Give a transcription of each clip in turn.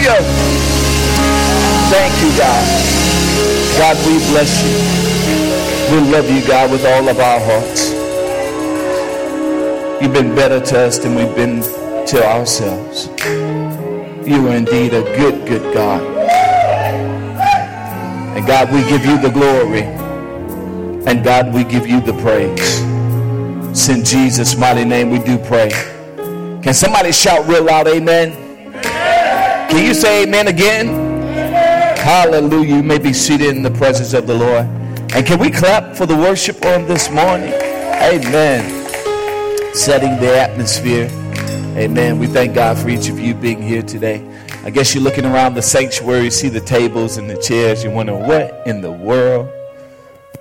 Hallelujah. Thank you, God. God, we bless you. We love you, God, with all of our hearts. You've been better to us than we've been to ourselves. You are indeed a good, good God. And God, we give you the glory. And God, we give you the praise. It's in Jesus' mighty name we do pray. Can somebody shout real loud, amen? Can you say amen again? Hallelujah. You may be seated in the presence of the Lord. And can we clap for the worship on this morning? Amen. Setting the atmosphere. Amen. We thank God for each of you being here today. I guess you're looking around the sanctuary, you see the tables and the chairs. You're wondering what in the world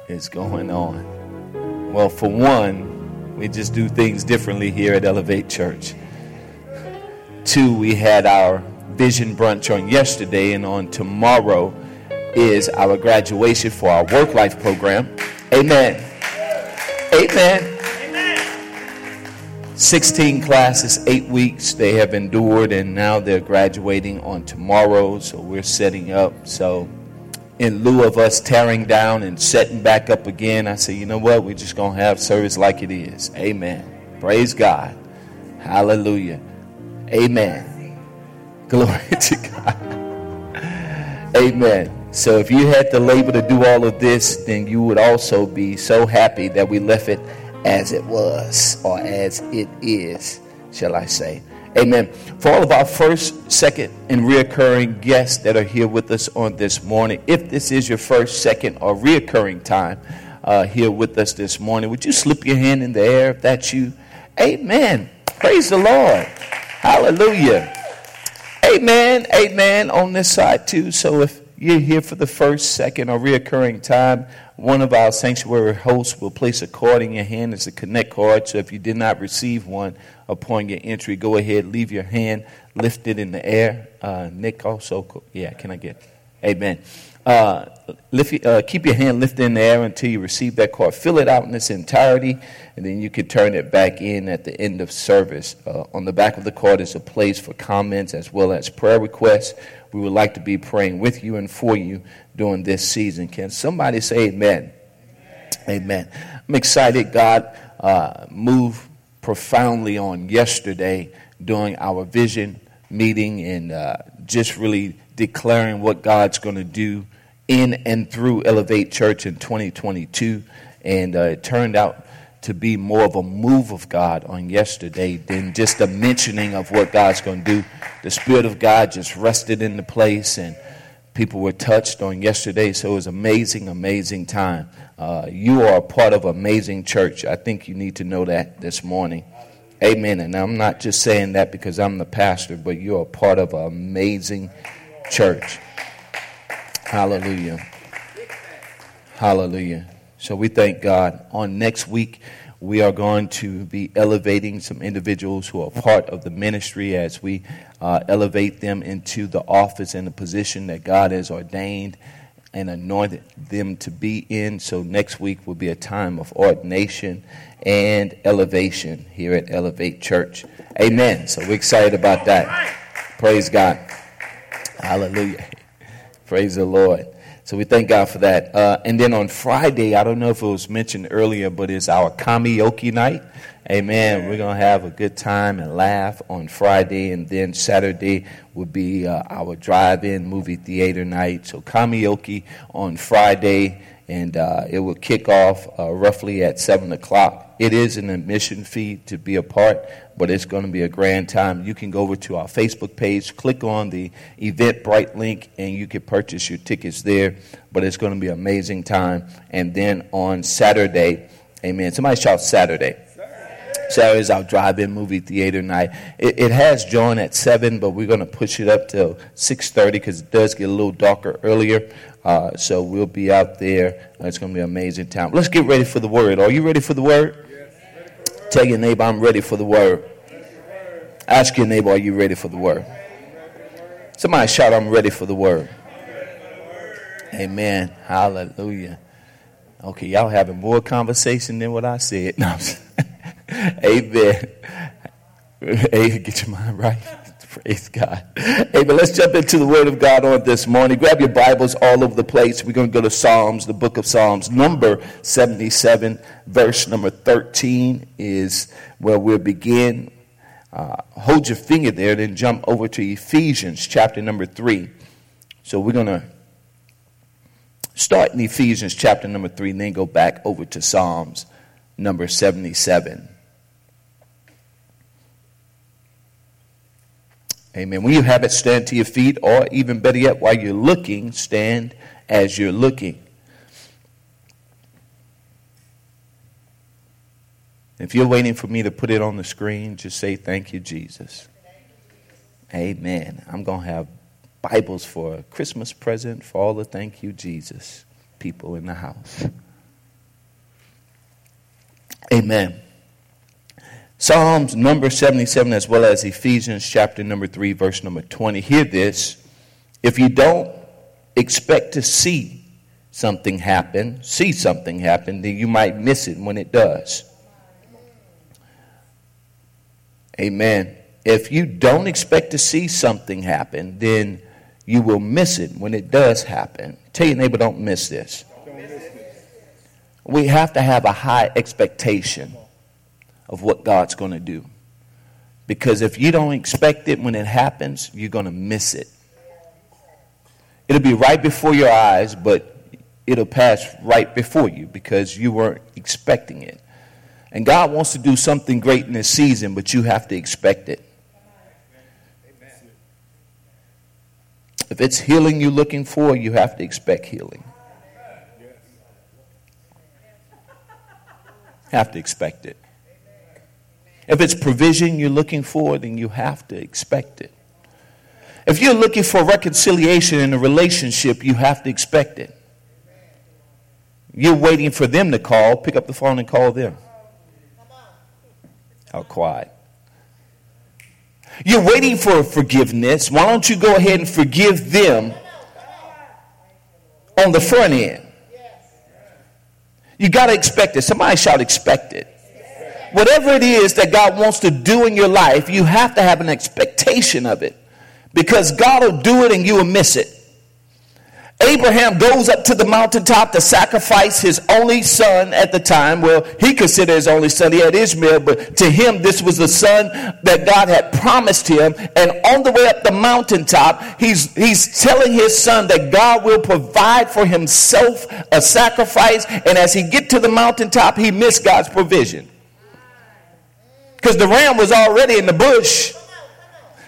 is going on. Well, for one, we just do things differently here at Elevate Church. Two, we had our vision brunch on yesterday, and on tomorrow is our graduation for our work life program. Amen. Amen. 16 classes, eight weeks they have endured, and now they're graduating on tomorrow. So we're setting up. So, in lieu of us tearing down and setting back up again, I say, you know what? We're just going to have service like it is. Amen. Praise God. Hallelujah. Amen. Glory to God. Amen. So, if you had the labor to do all of this, then you would also be so happy that we left it as it was or as it is, shall I say. Amen. For all of our first, second, and reoccurring guests that are here with us on this morning, if this is your first, second, or reoccurring time uh, here with us this morning, would you slip your hand in the air if that's you? Amen. Praise the Lord. Hallelujah. Amen. Amen on this side too. So if you're here for the first, second, or reoccurring time, one of our sanctuary hosts will place a card in your hand It's a connect card. So if you did not receive one upon your entry, go ahead, leave your hand lifted in the air. Uh, Nick also, yeah, can I get? Amen. Uh, lift, uh, keep your hand lifted in the air until you receive that card. Fill it out in its entirety, and then you can turn it back in at the end of service. Uh, on the back of the card is a place for comments as well as prayer requests. We would like to be praying with you and for you during this season. Can somebody say amen? Amen. amen. I'm excited. God uh, moved profoundly on yesterday during our vision meeting and uh, just really declaring what God's going to do in and through Elevate Church in 2022. And uh, it turned out to be more of a move of God on yesterday than just a mentioning of what God's going to do. The Spirit of God just rested in the place and people were touched on yesterday. So it was amazing, amazing time. Uh, you are a part of amazing church. I think you need to know that this morning. Amen. And I'm not just saying that because I'm the pastor, but you're a part of an amazing church. Hallelujah. Hallelujah. So we thank God. On next week, we are going to be elevating some individuals who are part of the ministry as we uh, elevate them into the office and the position that God has ordained and anointed them to be in. So next week will be a time of ordination and elevation here at Elevate Church. Amen. So we're excited about that. Praise God. Hallelujah. Praise the Lord. So we thank God for that. Uh, and then on Friday, I don't know if it was mentioned earlier, but it's our karaoke night. Amen. We're going to have a good time and laugh on Friday. And then Saturday will be uh, our drive in movie theater night. So karaoke on Friday and uh, it will kick off uh, roughly at 7 o'clock. It is an admission fee to be a part, but it's going to be a grand time. You can go over to our Facebook page, click on the Eventbrite link, and you can purchase your tickets there. But it's going to be an amazing time. And then on Saturday, amen. Somebody shout Saturday. Saturday is our drive-in movie theater night. It, it has joined at seven, but we're going to push it up till six thirty because it does get a little darker earlier. Uh, so we'll be out there. It's going to be an amazing time. Let's get ready for the word. Are you ready for the word? Tell your neighbor, I'm ready for the word. Ask your neighbor, are you ready for the word? Somebody shout, I'm ready for the word. Amen. Hallelujah. Okay, y'all having more conversation than what I said. No, Amen. Hey, get your mind right. Praise God. Amen. Let's jump into the Word of God on this morning. Grab your Bibles all over the place. We're going to go to Psalms, the book of Psalms, number 77, verse number 13 is where we'll begin. Uh, hold your finger there, then jump over to Ephesians chapter number 3. So we're going to start in Ephesians chapter number 3 and then go back over to Psalms number 77. Amen. When you have it, stand to your feet, or even better yet, while you're looking, stand as you're looking. If you're waiting for me to put it on the screen, just say, Thank you, Jesus. Amen. I'm going to have Bibles for a Christmas present for all the thank you, Jesus people in the house. Amen. Psalms number 77, as well as Ephesians chapter number 3, verse number 20. Hear this. If you don't expect to see something happen, see something happen, then you might miss it when it does. Amen. If you don't expect to see something happen, then you will miss it when it does happen. Tell your neighbor, don't miss this. We have to have a high expectation of what God's going to do. Because if you don't expect it when it happens, you're going to miss it. It'll be right before your eyes, but it'll pass right before you because you weren't expecting it. And God wants to do something great in this season, but you have to expect it. If it's healing you're looking for, you have to expect healing. Have to expect it. If it's provision you're looking for, then you have to expect it. If you're looking for reconciliation in a relationship, you have to expect it. You're waiting for them to call, pick up the phone and call them. How quiet. You're waiting for forgiveness. Why don't you go ahead and forgive them on the front end? You got to expect it. Somebody shout, expect it whatever it is that God wants to do in your life, you have to have an expectation of it. Because God will do it and you will miss it. Abraham goes up to the mountaintop to sacrifice his only son at the time. Well, he considered his only son. He had Ishmael, but to him, this was the son that God had promised him. And on the way up the mountaintop, he's, he's telling his son that God will provide for himself a sacrifice. And as he get to the mountaintop, he missed God's provision because the ram was already in the bush.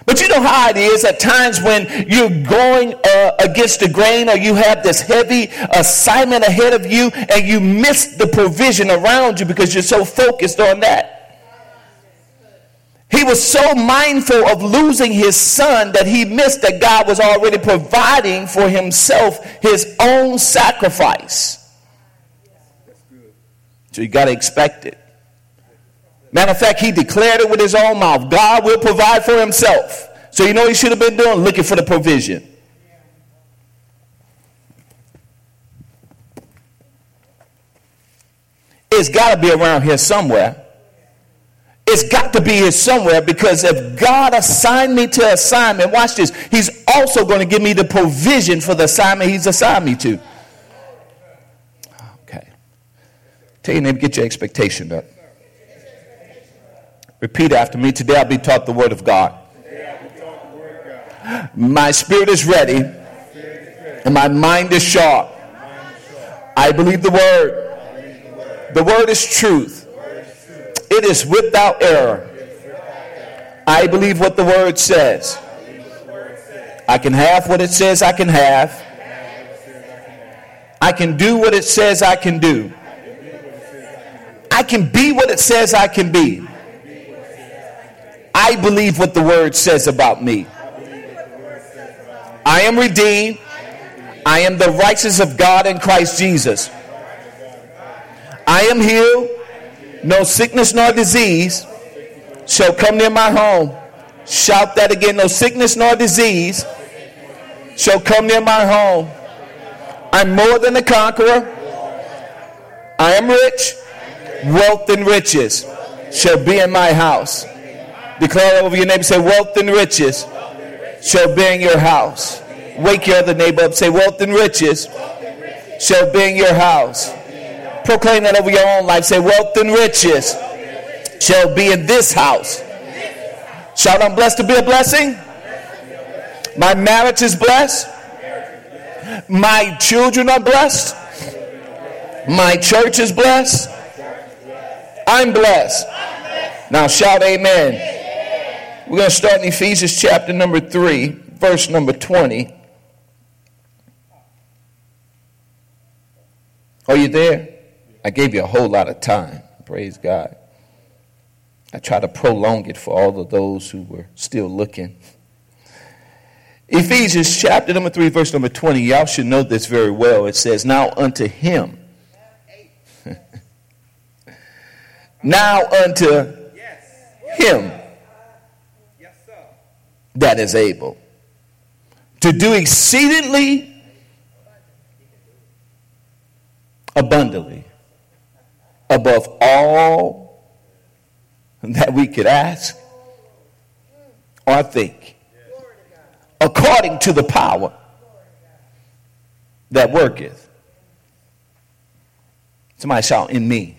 But you know how it is at times when you're going uh, against the grain or you have this heavy assignment ahead of you and you miss the provision around you because you're so focused on that. He was so mindful of losing his son that he missed that God was already providing for himself his own sacrifice. So you got to expect it. Matter of fact, he declared it with his own mouth. God will provide for himself. So you know he should have been doing? Looking for the provision. It's got to be around here somewhere. It's got to be here somewhere because if God assigned me to assignment, watch this, He's also going to give me the provision for the assignment He's assigned me to. Okay. Tell your neighbor, get your expectation up. Repeat after me. Today I'll be taught the Word of God. My spirit is ready, and my mind is sharp. I believe the Word. The Word is truth. It is without error. I believe what the Word says. I can have what it says I can have. I can do what it says I can do. I can be what it says I can be. I believe what the word says about me. I am redeemed. I am the righteous of God in Christ Jesus. I am healed. No sickness nor disease shall come near my home. Shout that again. No sickness nor disease shall come near my home. I'm more than a conqueror. I am rich. Wealth and riches shall be in my house. Declare over your neighbor, say, wealth and riches shall be in your house. Wake your other neighbor up, say, wealth and riches shall be in your house. Proclaim that over your own life. Say, wealth and riches shall be in this house. Shout, I'm blessed to be a blessing. My marriage is blessed. My children are blessed. My church is blessed. I'm blessed. Now shout amen. We're going to start in Ephesians chapter number 3, verse number 20. Are you there? I gave you a whole lot of time. Praise God. I try to prolong it for all of those who were still looking. Ephesians chapter number 3, verse number 20. Y'all should know this very well. It says, Now unto him. now unto him that is able to do exceedingly abundantly above all that we could ask or think, according to the power that worketh. Somebody shout, in me.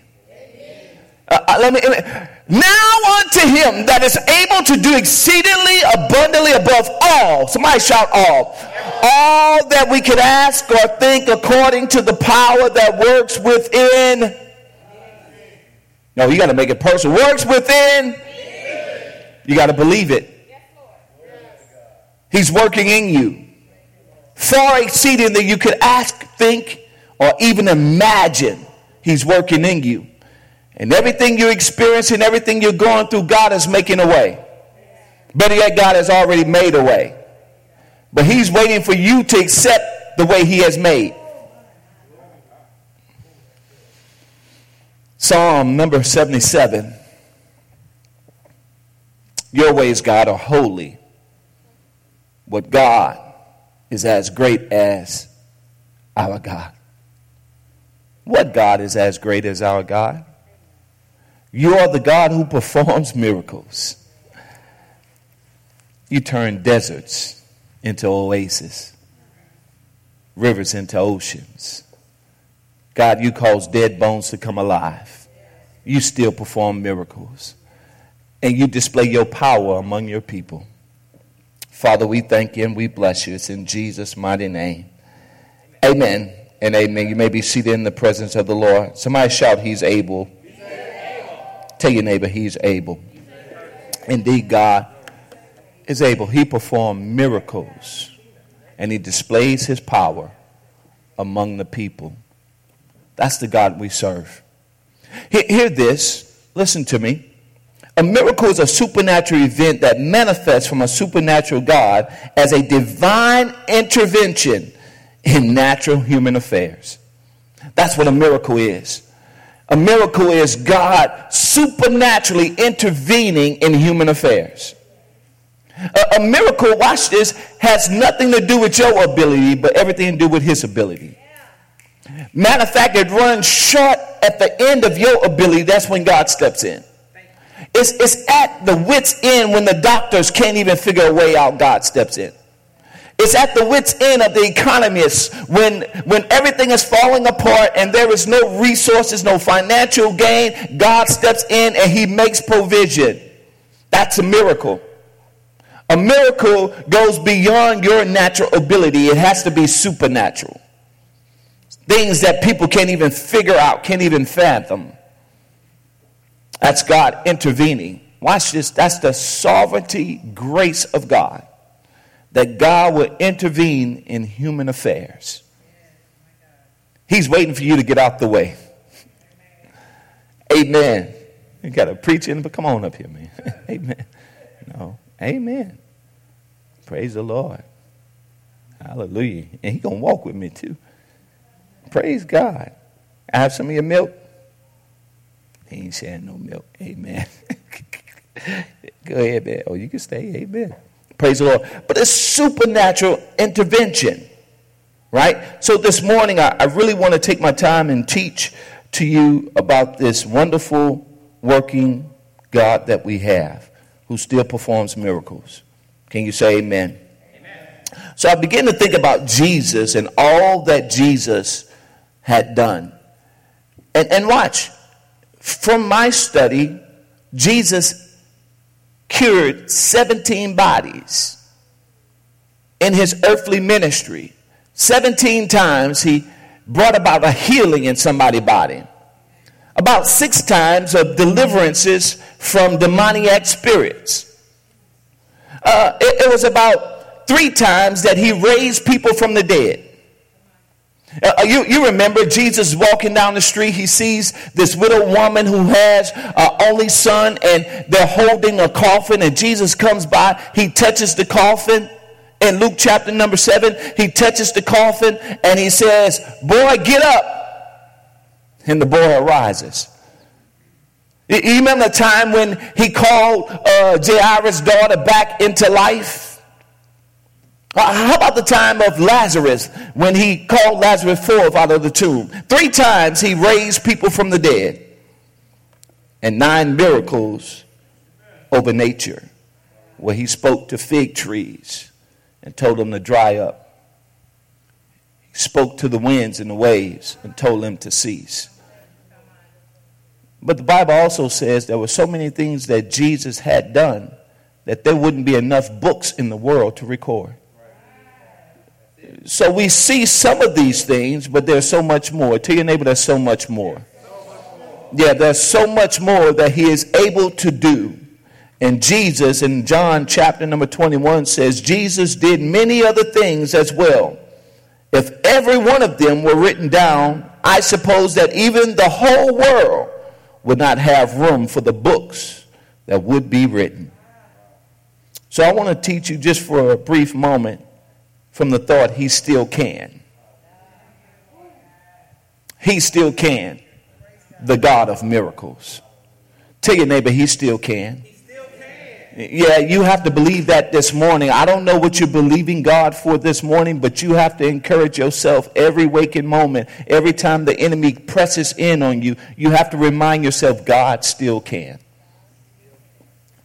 Uh, uh, let me, let me, now unto him that is able to do exceedingly abundantly above all. Somebody shout all. All that we could ask or think according to the power that works within no, you got to make it personal. Works within. You got to believe it. He's working in you. Far exceeding that you could ask, think, or even imagine. He's working in you. And everything you're experiencing, everything you're going through, God is making a way. Better yet, God has already made a way. But He's waiting for you to accept the way He has made. Psalm number 77. Your ways, God, are holy. But God is as great as our God. What God is as great as our God? You are the God who performs miracles. You turn deserts into oases, rivers into oceans. God, you cause dead bones to come alive. You still perform miracles. And you display your power among your people. Father, we thank you and we bless you. It's in Jesus' mighty name. Amen and amen. You may be seated in the presence of the Lord. Somebody shout, He's able. Tell your neighbor, He's able. Indeed, God is able. He performed miracles and He displays His power among the people. That's the God we serve. Hear, this. Listen to me. A miracle is a supernatural event that manifests from a supernatural God as a divine intervention in natural human affairs. That's what a miracle is. A miracle is God supernaturally intervening in human affairs. A, a, miracle, watch this, has nothing to do with your ability, but everything to do with His ability. Matter of fact, it runs short at the end of your ability. That's when God steps in. It's, it's at the wit's end when the doctors can't even figure a way out, God steps in. It's at the wit's end of the economists when, when everything is falling apart and there is no resources, no financial gain. God steps in and he makes provision. That's a miracle. A miracle goes beyond your natural ability, it has to be supernatural. Things that people can't even figure out, can't even fathom. That's God intervening. Watch this. That's the sovereignty, grace of God. That God will intervene in human affairs. He's waiting for you to get out the way. Amen. You got to preach in, but come on up here, man. Amen. No. Amen. Praise the Lord. Hallelujah. And He gonna walk with me too. Praise God. I have some of your milk. He ain't sharing no milk. Amen. Go ahead, man. Oh, you can stay. Amen. Praise the Lord. But it's supernatural intervention, right? So this morning, I, I really want to take my time and teach to you about this wonderful working God that we have who still performs miracles. Can you say amen? amen? So I begin to think about Jesus and all that Jesus had done. And, and watch, from my study, Jesus cured 17 bodies in his earthly ministry. 17 times he brought about a healing in somebody's body. About six times of deliverances from demoniac spirits. Uh, it, it was about three times that he raised people from the dead. Uh, uh, you, you remember Jesus walking down the street. He sees this widow woman who has uh, only son, and they're holding a coffin. And Jesus comes by. He touches the coffin. In Luke chapter number seven, he touches the coffin and he says, Boy, get up. And the boy arises. You remember the time when he called uh, Jairus' daughter back into life? How about the time of Lazarus when he called Lazarus forth out of the tomb? Three times he raised people from the dead, and nine miracles over nature, where he spoke to fig trees and told them to dry up. He spoke to the winds and the waves and told them to cease. But the Bible also says there were so many things that Jesus had done that there wouldn't be enough books in the world to record. So we see some of these things, but there's so much more. Tell your neighbor there's so much more. Yeah, there's so much more that he is able to do. And Jesus in John chapter number 21 says, Jesus did many other things as well. If every one of them were written down, I suppose that even the whole world would not have room for the books that would be written. So I want to teach you just for a brief moment from the thought he still can. He still can. The God of miracles. Tell your neighbor, he still can. Yeah, you have to believe that this morning. I don't know what you're believing God for this morning, but you have to encourage yourself every waking moment. Every time the enemy presses in on you, you have to remind yourself God still can.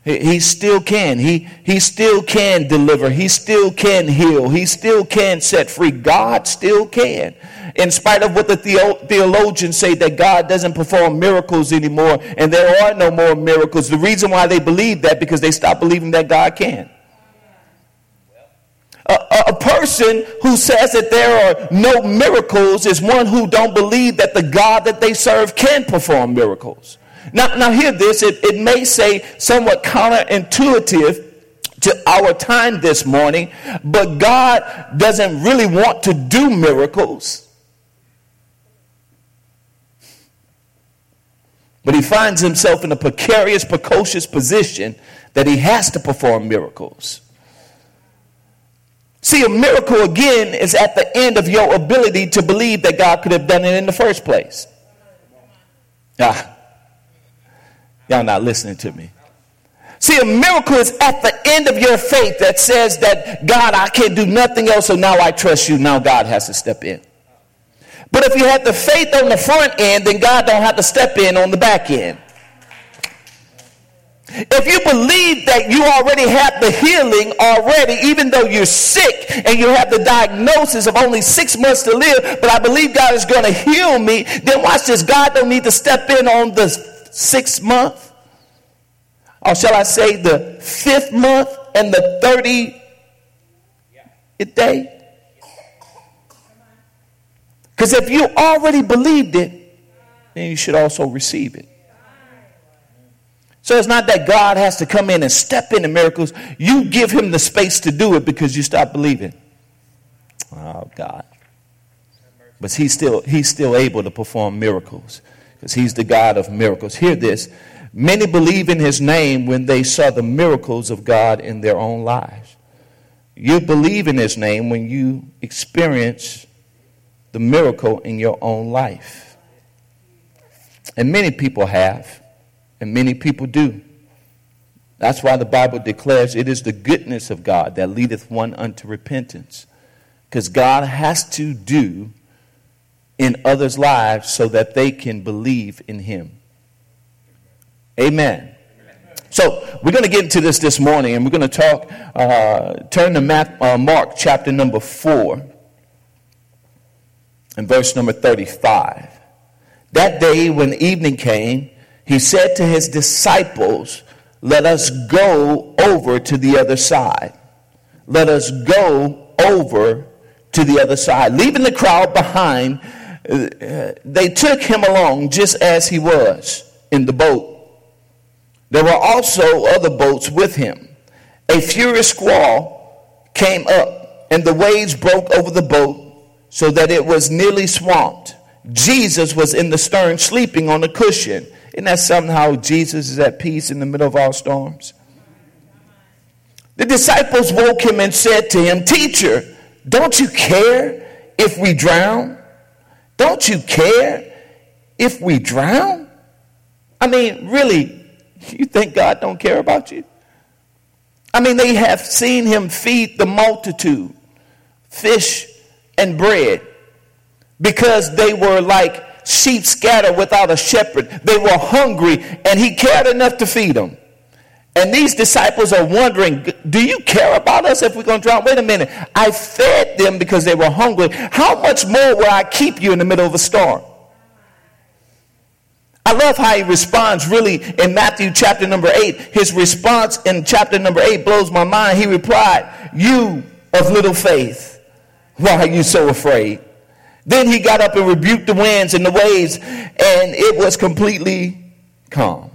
He still can. He, he still can deliver. He still can heal. He still can set free. God still can. In spite of what the theologians say that God doesn't perform miracles anymore and there are no more miracles. The reason why they believe that because they stop believing that God can. A, a, person who says that there are no miracles is one who don't believe that the God that they serve can perform miracles. Now, now hear this. It, it may say somewhat counterintuitive to our time this morning, but God doesn't really want to do miracles. But he finds himself in a precarious, precocious position that he has to perform miracles. See, a miracle again is at the end of your ability to believe that God could have done it in the first place. Ah. Y'all not listening to me. See, a miracle is at the end of your faith that says that God, I can't do nothing else, so now I trust you. Now God has to step in. But if you have the faith on the front end, then God don't have to step in on the back end. If you believe that you already have the healing already, even though you're sick and you have the diagnosis of only six months to live, but I believe God is going to heal me, then watch this. God don't need to step in on the sixth month, or shall I say the fifth month and the 30th day? Because if you already believed it, then you should also receive it. So it's not that God has to come in and step into miracles. You give him the space to do it because you stop believing. Oh God. But he's still he's still able to perform miracles because he's the God of miracles. Hear this. Many believe in his name when they saw the miracles of God in their own lives. You believe in his name when you experience the miracle in your own life. And many people have, and many people do. That's why the Bible declares it is the goodness of God that leadeth one unto repentance. Because God has to do in others' lives so that they can believe in Him. Amen. So we're going to get into this this morning, and we're going to talk. Uh, turn to uh, Mark chapter number four, and verse number thirty-five. That day, when evening came, he said to his disciples, "Let us go over to the other side. Let us go over to the other side." Leaving the crowd behind, they took him along just as he was in the boat there were also other boats with him. A furious squall came up, and the waves broke over the boat so that it was nearly swamped. Jesus was in the stern sleeping on a cushion. Isn't that somehow Jesus is at peace in the middle of our storms? The disciples woke him and said to him, Teacher, don't you care if we drown? Don't you care if we drown? I mean, really, You think God don't care about you? I mean, they have seen him feed the multitude, fish and bread, because they were like sheep scattered without a shepherd. They were hungry, and he cared enough to feed them. And these disciples are wondering, do you care about us if we're going to drown? Wait a minute. I fed them because they were hungry. How much more will I keep you in the middle of a storm? I love how he responds really in Matthew chapter number 8. His response in chapter number 8 blows my mind. He replied, You of little faith, why are you so afraid? Then he got up and rebuked the winds and the waves, and it was completely calm.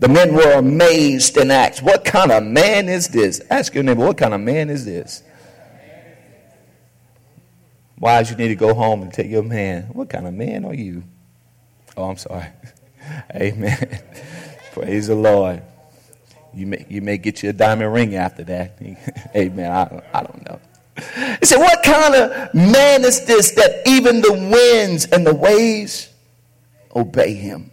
The men were amazed and asked, What kind of man is this? Ask your neighbor, What kind of man is this? Wives, you need to go home and take your man, What kind of man are you? Oh, I'm sorry. Amen. Praise the Lord. You may, you may get you a diamond ring after that. Amen. I, I don't know. He said, What kind of man is this that even the winds and the waves obey him?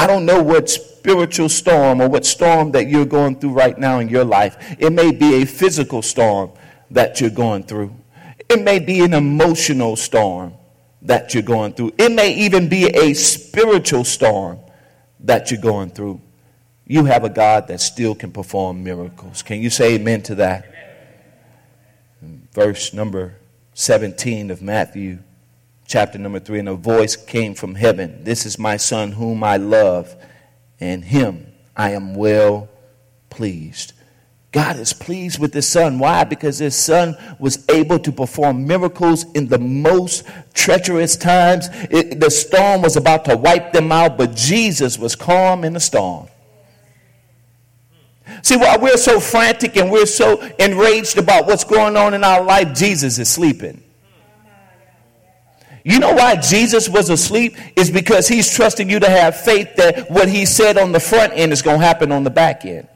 I don't know what spiritual storm or what storm that you're going through right now in your life. It may be a physical storm that you're going through, it may be an emotional storm that you're going through. It may even be a spiritual storm that you're going through. You have a God that still can perform miracles. Can you say amen to that? Verse number 17 of Matthew, chapter number 3 and a voice came from heaven This is my son whom I love, and him I am well pleased. God is pleased with his son. Why? Because his son was able to perform miracles in the most treacherous times. It, the storm was about to wipe them out, but Jesus was calm in the storm. See, while we're so frantic and we're so enraged about what's going on in our life, Jesus is sleeping. You know why Jesus was asleep? Is because he's trusting you to have faith that what he said on the front end is going to happen on the back end.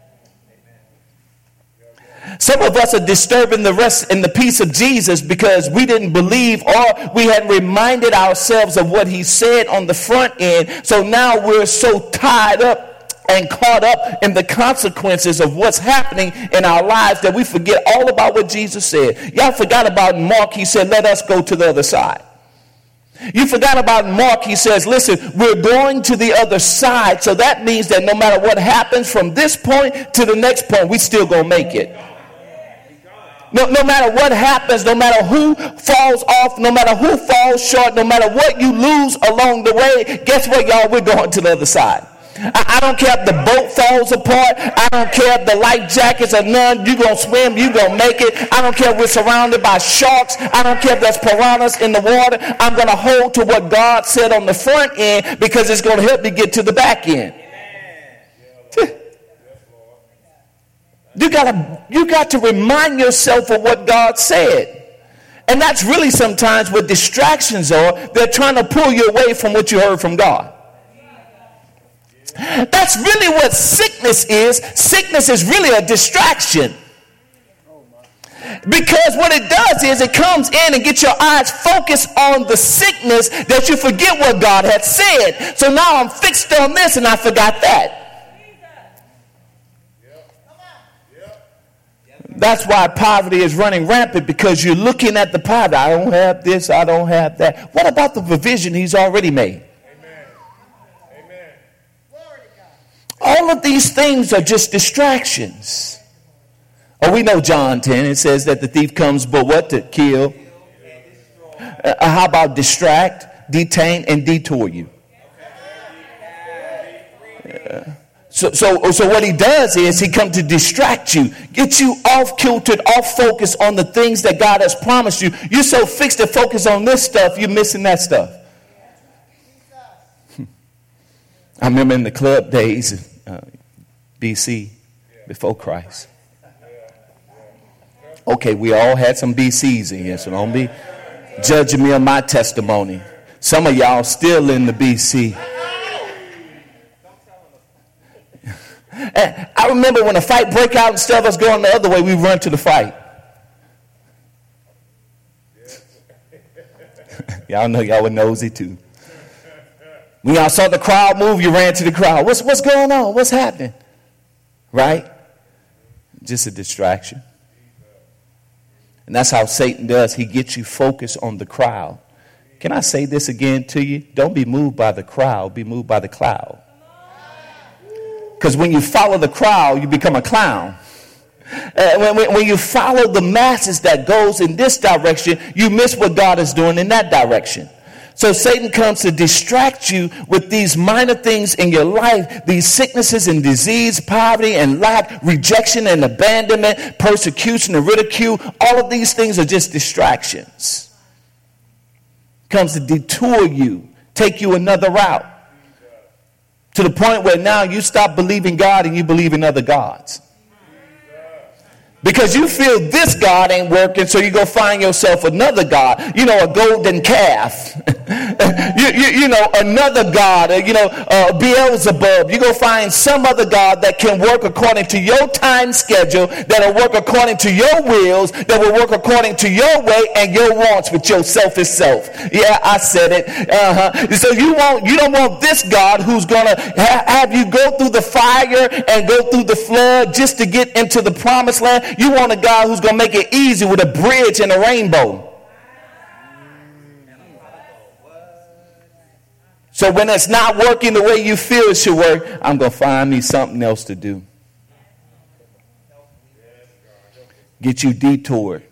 Some of us are disturbing the rest and the peace of Jesus because we didn't believe or we hadn't reminded ourselves of what he said on the front end. So now we're so tied up and caught up in the consequences of what's happening in our lives that we forget all about what Jesus said. Y'all forgot about Mark. He said, let us go to the other side. You forgot about Mark. He says, listen, we're going to the other side. So that means that no matter what happens from this point to the next point, we still going to make it. No, no matter what happens, no matter who falls off, no matter who falls short, no matter what you lose along the way, guess what, y'all? We're going to the other side. I, I don't care if the boat falls apart. I don't care if the life jackets are none. You're going to swim. You're going to make it. I don't care if we're surrounded by sharks. I don't care if there's piranhas in the water. I'm going to hold to what God said on the front end because it's going to help me get to the back end. You gotta, you got to remind yourself of what God said. And that's really sometimes what distractions are. They're trying to pull you away from what you heard from God. That's really what sickness is. Sickness is really a distraction. Because what it does is it comes in and gets your eyes focused on the sickness that you forget what God had said. So now I'm fixed on this and I forgot that. That's why poverty is running rampant because you're looking at the poverty. I don't have this, I don't have that. What about the provision he's already made? Amen. Amen. All of these things are just distractions. Oh, we know John 10, it says that the thief comes but what? To kill. Uh, how about distract, detain, and detour you? So, so, so what he does is he comes to distract you, get you off kiltered, off focus on the things that God has promised you. You're so fixed to focus on this stuff, you're missing that stuff. I remember in the club days, BC, before Christ. Okay, we all had some BCs in here, so don't be judging me on my testimony. Some of y'all still in the BC. Eh, I remember when a fight break out instead of us going the other way, we run to the fight. y'all know y'all were nosy too. When y'all saw the crowd move, you ran to the crowd. What's, what's going on? What's happening? Right? Just a distraction. And that's how Satan does. He gets you focused on the crowd. Can I say this again to you? Don't be moved by the crowd, be moved by the cloud. Because when you follow the crowd, you become a clown. Uh, when, when you follow the masses that goes in this direction, you miss what God is doing in that direction. So Satan comes to distract you with these minor things in your life, these sicknesses and disease, poverty and lack, rejection and abandonment, persecution and ridicule. All of these things are just distractions. Comes to detour you, take you another route to the point where now you stop believing God and you believe in other gods. Because you feel this God ain't working, so you go find yourself another God. You know, a golden calf. you, you, you, know, another God. Uh, you know, uh, Beelzebub. You go find some other God that can work according to your time schedule, that'll work according to your wills, that will work according to your way and your wants with your selfish self. Yeah, I said it. Uh-huh. So you want, you don't want this God who's gonna ha- have you go through the fire and go through the flood just to get into the promised land. You want a God who's to make it easy with a bridge and a rainbow. So when it's not working the way you feel it should work, I'm going to find me something else to do. Get you detoured,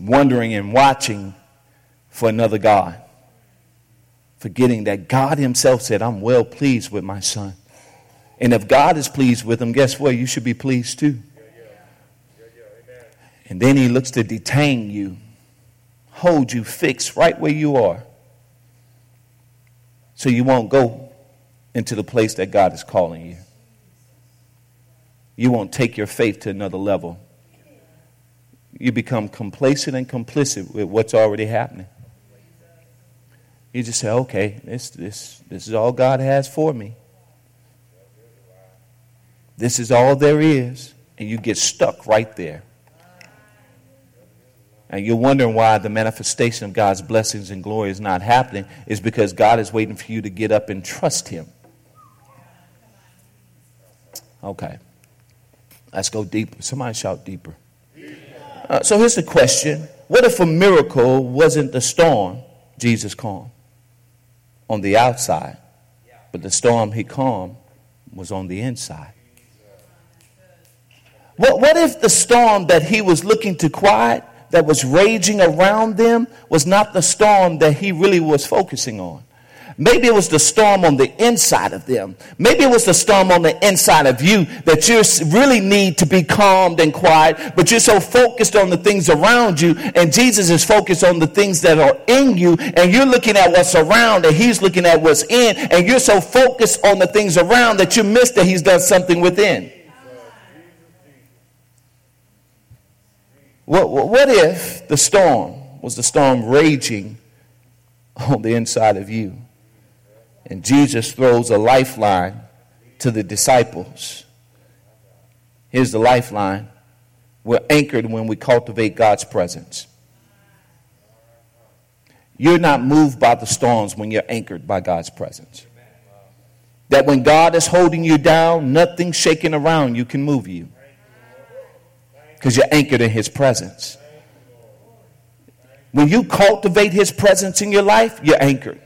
wondering and watching for another God. Forgetting that God Himself said, I'm well pleased with my son. And if God is pleased with him, guess what? You should be pleased too. And then he looks to detain you, hold you fixed right where you are, so you won't go into the place that God is calling you. You won't take your faith to another level. You become complacent and complicit with what's already happening. You just say, okay, this, this, this is all God has for me. This is all there is. And you get stuck right there. And you're wondering why the manifestation of God's blessings and glory is not happening, is because God is waiting for you to get up and trust Him. Okay. Let's go deeper. Somebody shout deeper. Uh, so here's the question What if a miracle wasn't the storm Jesus calmed on the outside, but the storm he calmed was on the inside? What, what if the storm that he was looking to quiet, that was raging around them, was not the storm that he really was focusing on? Maybe it was the storm on the inside of them. Maybe it was the storm on the inside of you that you really need to be calmed and quiet, but you're so focused on the things around you, and Jesus is focused on the things that are in you, and you're looking at what's around, and He's looking at what's in, and you're so focused on the things around that you miss that He's done something within. What, what if the storm was the storm raging on the inside of you? And Jesus throws a lifeline to the disciples. Here's the lifeline. We're anchored when we cultivate God's presence. You're not moved by the storms when you're anchored by God's presence. That when God is holding you down, nothing shaking around you can move you because you're anchored in His presence. When you cultivate His presence in your life, you're anchored.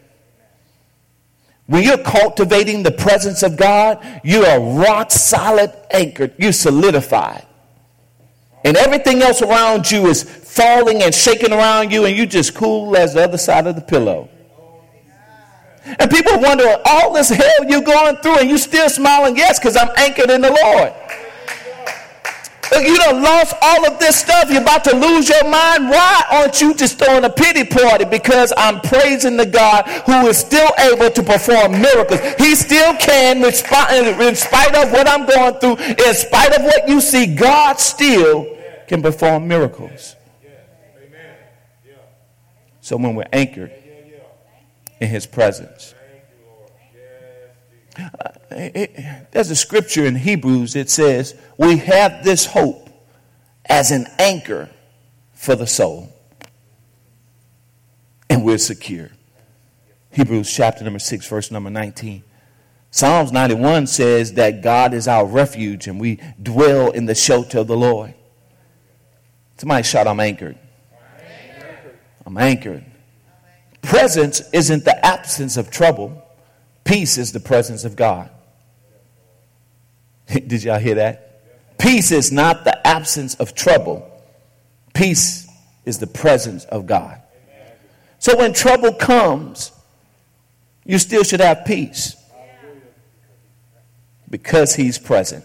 When you're cultivating the presence of God, you are rock solid anchored. You solidified. And everything else around you is falling and shaking around you, and you just cool as the other side of the pillow. And people wonder, all this hell you're going through, and you still smiling? Yes, because I'm anchored in the Lord. You done lost all of this stuff. You're about to lose your mind. Why aren't you just throwing a pity party? Because I'm praising the God who is still able to perform miracles. He still can, in spite of what I'm going through, in spite of what you see, God still can perform miracles. So when we're anchored in His presence, Uh, it, there's a scripture in Hebrews that says, We have this hope as an anchor for the soul, and we're secure. Hebrews chapter number 6, verse number 19. Psalms 91 says that God is our refuge and we dwell in the shelter of the Lord. Somebody shout, I'm anchored. I'm anchored. Presence isn't the absence of trouble. Peace is the presence of God. Did y'all hear that? Peace is not the absence of trouble. Peace is the presence of God. So when trouble comes, you still should have peace because He's present.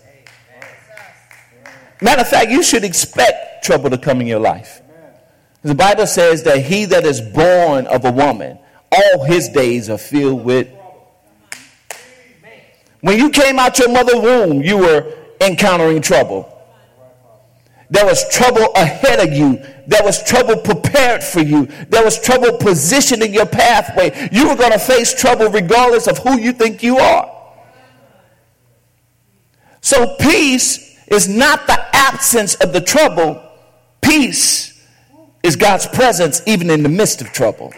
Matter of fact, you should expect trouble to come in your life. The Bible says that he that is born of a woman, all his days are filled with when you came out your mother's womb, you were encountering trouble. There was trouble ahead of you. There was trouble prepared for you. There was trouble positioning your pathway. You were going to face trouble regardless of who you think you are. So, peace is not the absence of the trouble, peace is God's presence even in the midst of trouble.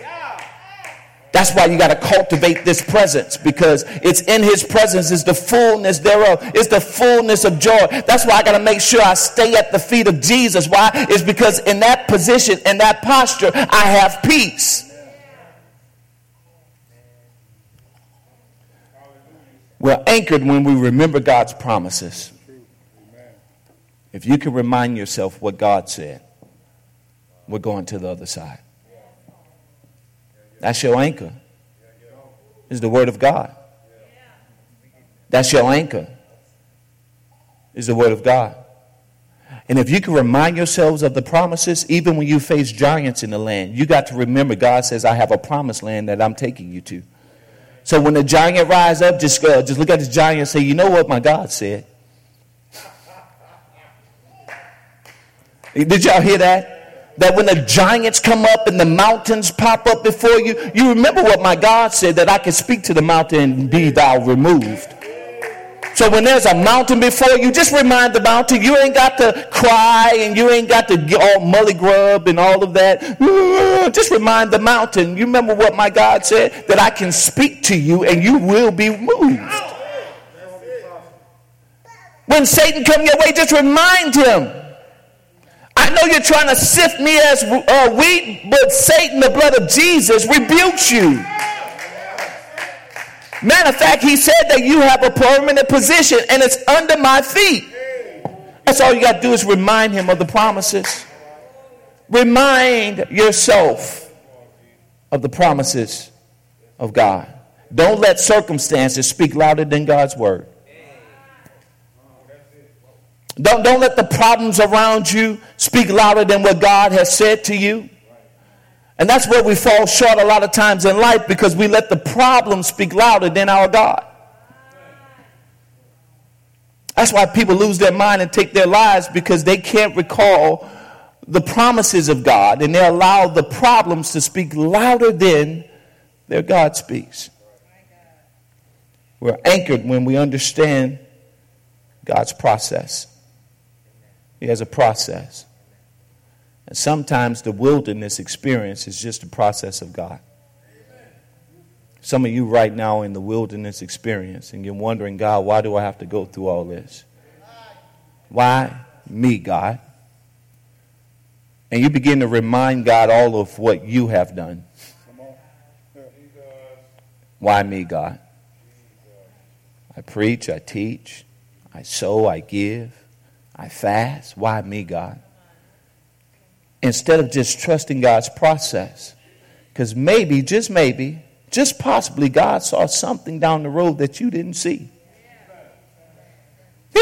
That's why you got to cultivate this presence because it's in his presence is the fullness thereof. It's the fullness of joy. That's why I got to make sure I stay at the feet of Jesus. Why? It's because in that position, in that posture, I have peace. We're anchored when we remember God's promises. If you can remind yourself what God said, we're going to the other side. That's your anchor. Is the word of God. That's your anchor. Is the word of God. And if you can remind yourselves of the promises, even when you face giants in the land, you got to remember God says, I have a promised land that I'm taking you to. So when the giant rise up, just, uh, just look at this giant and say, You know what my God said? Did y'all hear that? That when the giants come up and the mountains pop up before you, you remember what my God said that I can speak to the mountain and be thou removed. So when there's a mountain before you, just remind the mountain you ain't got to cry and you ain't got to get all mully grub and all of that. Just remind the mountain. You remember what my God said that I can speak to you and you will be moved. When Satan come your way, just remind him I know you're trying to sift me as uh, wheat, but Satan, the blood of Jesus, rebukes you. Matter of fact, he said that you have a permanent position and it's under my feet. That's all you got to do is remind him of the promises. Remind yourself of the promises of God. Don't let circumstances speak louder than God's word. Don't, don't let the problems around you speak louder than what God has said to you. And that's where we fall short a lot of times in life because we let the problems speak louder than our God. That's why people lose their mind and take their lives because they can't recall the promises of God and they allow the problems to speak louder than their God speaks. We're anchored when we understand God's process. He has a process. And sometimes the wilderness experience is just a process of God. Some of you right now in the wilderness experience, and you're wondering, God, why do I have to go through all this? Why me, God? And you begin to remind God all of what you have done. Why me, God? I preach, I teach, I sow, I give, I fast. Why me, God? Instead of just trusting God's process. Because maybe, just maybe, just possibly, God saw something down the road that you didn't see.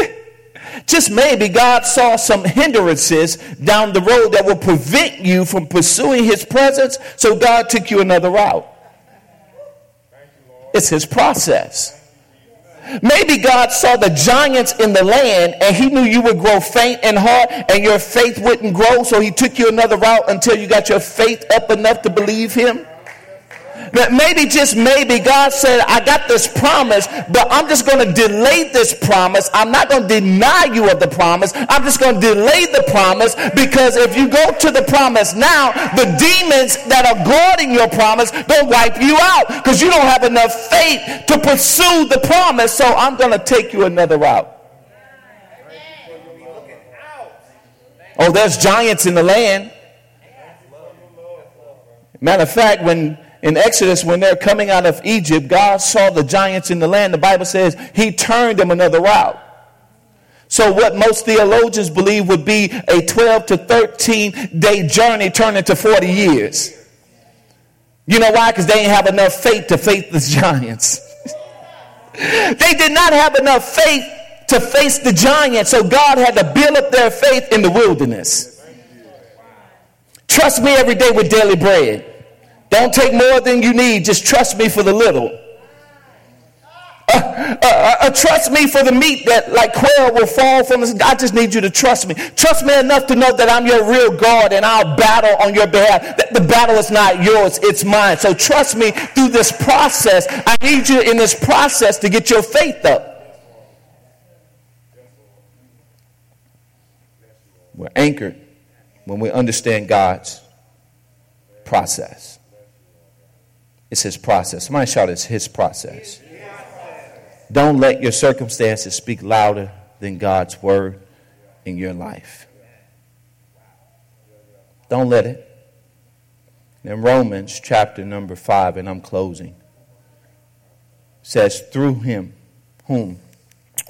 just maybe God saw some hindrances down the road that will prevent you from pursuing His presence, so God took you another route. It's His process. Maybe God saw the giants in the land and he knew you would grow faint and hard and your faith wouldn't grow, so he took you another route until you got your faith up enough to believe him. But maybe, just maybe, God said, I got this promise, but I'm just going to delay this promise. I'm not going to deny you of the promise. I'm just going to delay the promise because if you go to the promise now, the demons that are guarding your promise to wipe you out because you don't have enough faith to pursue the promise. So I'm going to take you another route. Oh, there's giants in the land. Matter of fact, when in Exodus, when they're coming out of Egypt, God saw the giants in the land. The Bible says he turned them another route. So, what most theologians believe would be a 12 to 13 day journey turned into 40 years. You know why? Because they didn't have enough faith to face the giants. they did not have enough faith to face the giants, so God had to build up their faith in the wilderness. Trust me every day with daily bread. Don't take more than you need. Just trust me for the little. Uh, uh, uh, uh, trust me for the meat that like quail will fall from us. I just need you to trust me. Trust me enough to know that I'm your real God and I'll battle on your behalf. The battle is not yours, it's mine. So trust me through this process. I need you in this process to get your faith up. We're anchored when we understand God's process. It's his process. Somebody shout, it's his process. Don't let your circumstances speak louder than God's word in your life. Don't let it. In Romans chapter number 5, and I'm closing, says, Through him, whom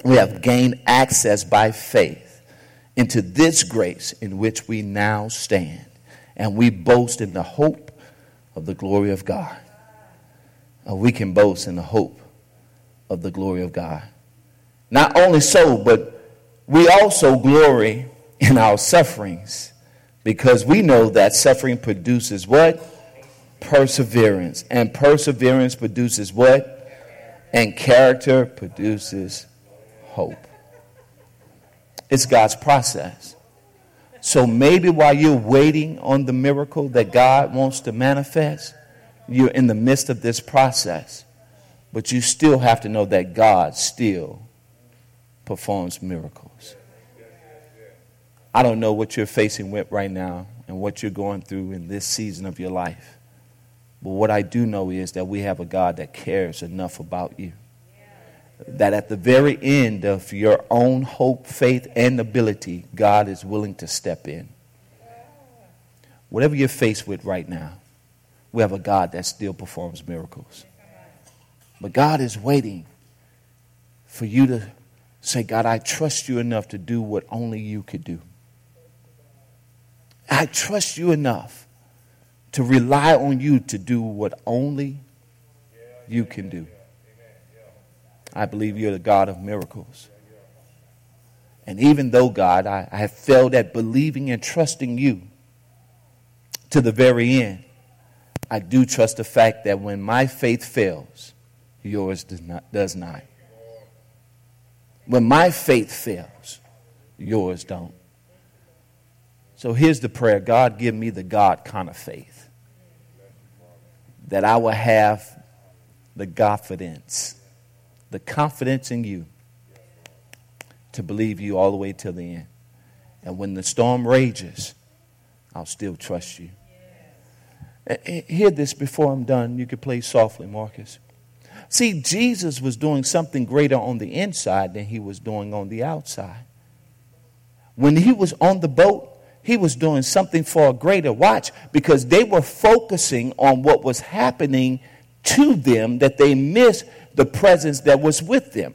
we have gained access by faith into this grace in which we now stand, and we boast in the hope of the glory of God we can boast in the hope of the glory of God. Not only so, but we also glory in our sufferings because we know that suffering produces what? Perseverance. And perseverance produces what? And character produces hope. It's God's process. So maybe while you're waiting on the miracle that God wants to manifest, you're in the midst of this process, but you still have to know that God still performs miracles. I don't know what you're facing with right now and what you're going through in this season of your life. But what I do know is that we have a God that cares enough about you. That at the very end of your own hope, faith, and ability, God is willing to step in. Whatever you're faced with right now, we have a God that still performs miracles. But God is waiting for you to say, God, I trust you enough to do what only you could do. I trust you enough to rely on you to do what only you can do. I believe you're the God of miracles. And even though, God, I, I have failed at believing and trusting you to the very end, I do trust the fact that when my faith fails, yours does not. Does not. When my faith fails, yours don't. So here's the prayer God, give me the God kind of faith that I will have the confidence, the confidence in you to believe you all the way till the end. And when the storm rages, I'll still trust you. Uh, hear this before I'm done. You could play softly, Marcus. See, Jesus was doing something greater on the inside than he was doing on the outside. When he was on the boat, he was doing something for a greater watch because they were focusing on what was happening to them that they missed the presence that was with them.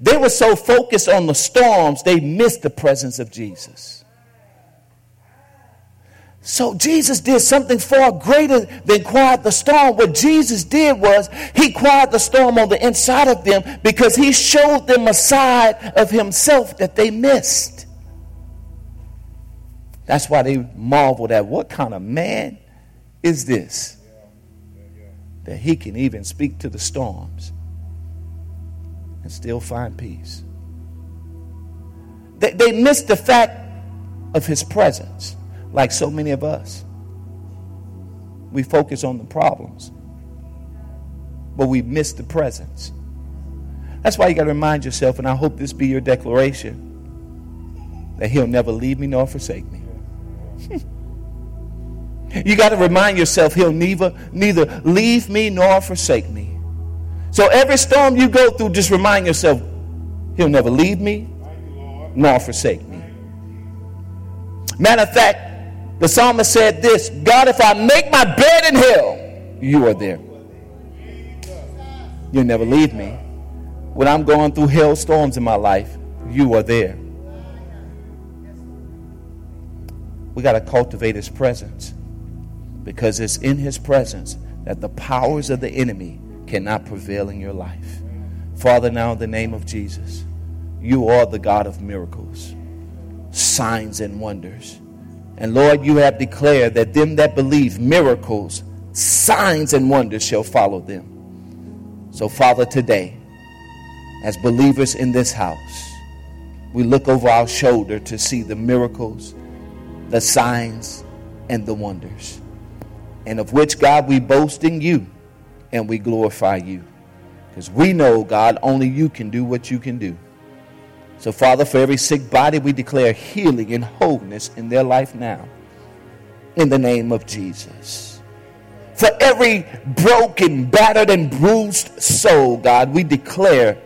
They were so focused on the storms, they missed the presence of Jesus. So Jesus did something far greater than quiet the storm. What Jesus did was he quieted the storm on the inside of them because he showed them a side of himself that they missed. That's why they marveled at what kind of man is this? That he can even speak to the storms and still find peace. They, they missed the fact of his presence like so many of us. We focus on the problems, but we miss the presence. That's why you got to remind yourself, and I hope this be your declaration, that He'll never leave me nor forsake me. you got to remind yourself He'll neither, neither leave me nor forsake me. So every storm you go through, just remind yourself He'll never leave me nor forsake me. Matter of fact, the psalmist said this God, if I make my bed in hell, you are there. You'll never leave me. When I'm going through hell storms in my life, you are there. We got to cultivate his presence because it's in his presence that the powers of the enemy cannot prevail in your life. Father, now in the name of Jesus, you are the God of miracles, signs, and wonders. And Lord, you have declared that them that believe miracles, signs, and wonders shall follow them. So, Father, today, as believers in this house, we look over our shoulder to see the miracles, the signs, and the wonders. And of which, God, we boast in you and we glorify you. Because we know, God, only you can do what you can do. So, Father, for every sick body, we declare healing and wholeness in their life now. In the name of Jesus. For every broken, battered, and bruised soul, God, we declare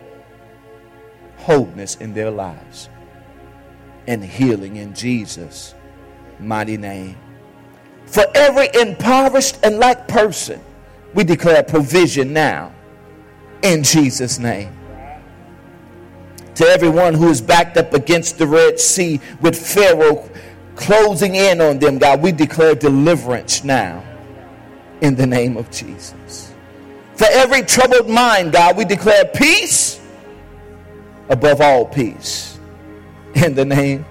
wholeness in their lives and healing in Jesus' mighty name. For every impoverished and lack person, we declare provision now in Jesus' name to everyone who is backed up against the Red Sea with Pharaoh closing in on them, God, we declare deliverance now in the name of Jesus. For every troubled mind, God, we declare peace above all peace in the name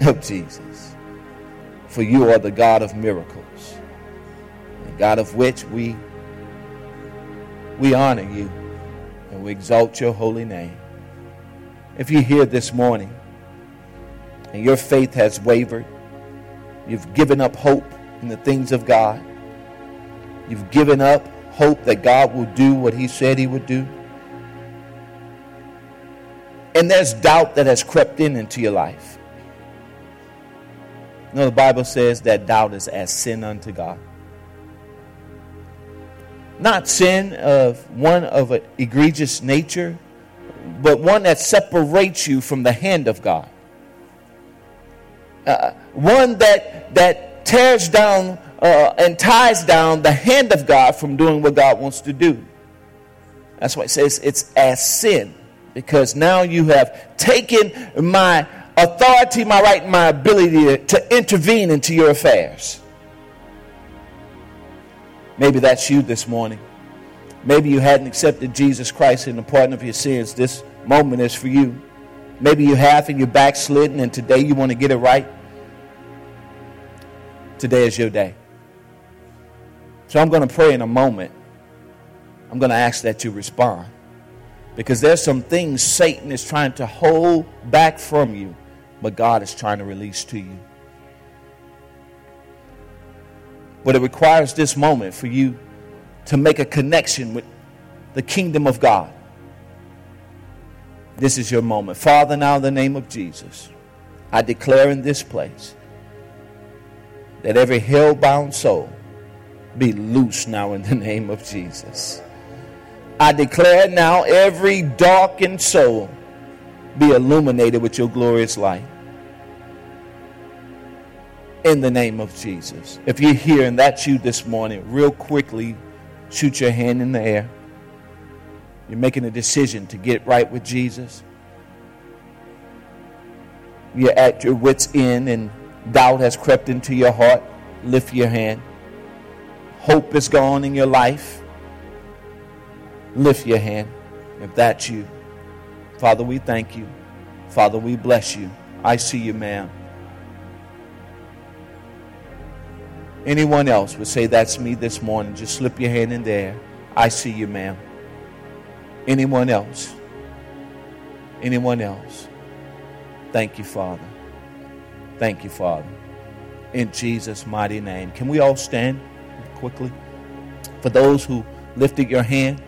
of Jesus. For you are the God of miracles, the God of which we we honor you and we exalt your holy name. If you're here this morning and your faith has wavered, you've given up hope in the things of God, you've given up hope that God will do what He said He would do, and there's doubt that has crept in into your life. You know, the Bible says that doubt is as sin unto God. Not sin of one of an egregious nature, but one that separates you from the hand of God. Uh, one that, that tears down uh, and ties down the hand of God from doing what God wants to do. That's why it says it's as sin, because now you have taken my authority, my right, my ability to, to intervene into your affairs. Maybe that's you this morning. Maybe you hadn't accepted Jesus Christ in the pardon of your sins. This moment is for you. Maybe you have and you're backslidden, and today you want to get it right. Today is your day. So I'm going to pray in a moment. I'm going to ask that you respond. Because there's some things Satan is trying to hold back from you, but God is trying to release to you. But it requires this moment for you to make a connection with the kingdom of God. This is your moment. Father, now in the name of Jesus, I declare in this place that every hell bound soul be loose now in the name of Jesus. I declare now every darkened soul be illuminated with your glorious light. In the name of Jesus. If you're here and that's you this morning, real quickly, shoot your hand in the air. You're making a decision to get right with Jesus. You're at your wits' end and doubt has crept into your heart. Lift your hand. Hope is gone in your life. Lift your hand if that's you. Father, we thank you. Father, we bless you. I see you, ma'am. Anyone else would say, That's me this morning. Just slip your hand in there. I see you, ma'am. Anyone else? Anyone else? Thank you, Father. Thank you, Father. In Jesus' mighty name. Can we all stand quickly? For those who lifted your hand,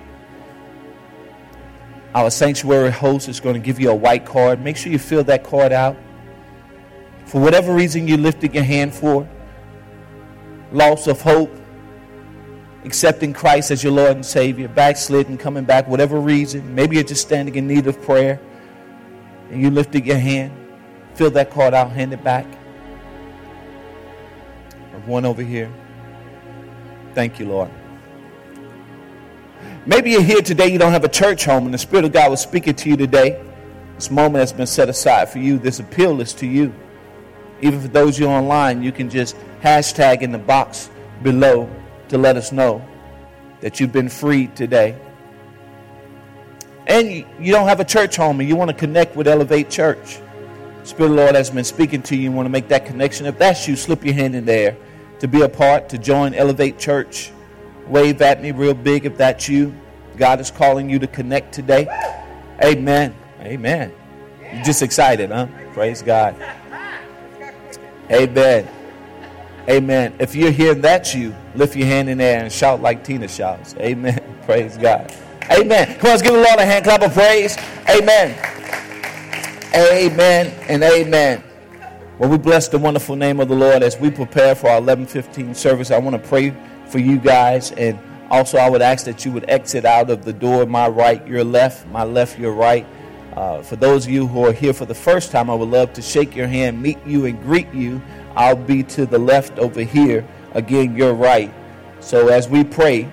our sanctuary host is going to give you a white card. Make sure you fill that card out. For whatever reason you lifted your hand for, loss of hope, accepting Christ as your Lord and Savior, backsliding, coming back, whatever reason. Maybe you're just standing in need of prayer and you lifted your hand. Fill that card out, hand it back. I've one over here. Thank you, Lord. Maybe you're here today, you don't have a church home, and the Spirit of God was speaking to you today. This moment has been set aside for you. This appeal is to you. Even for those you're online, you can just hashtag in the box below to let us know that you've been freed today. And you don't have a church home and you want to connect with Elevate Church. Spirit of the Lord has been speaking to you. You want to make that connection. If that's you, slip your hand in there to be a part, to join Elevate Church. Wave at me real big if that's you. God is calling you to connect today. Amen. Amen. You're just excited, huh? Praise God. Amen. Amen. If you're here that's you, lift your hand in there and shout like Tina shouts. Amen. Praise God. Amen. Come on, let's give the Lord a hand clap of praise. Amen. Amen and amen. Well, we bless the wonderful name of the Lord as we prepare for our 11:15 service. I want to pray for you guys, and also I would ask that you would exit out of the door, my right, your left, my left, your right. Uh, for those of you who are here for the first time, I would love to shake your hand, meet you, and greet you I'll be to the left over here. Again, you're right. So as we pray,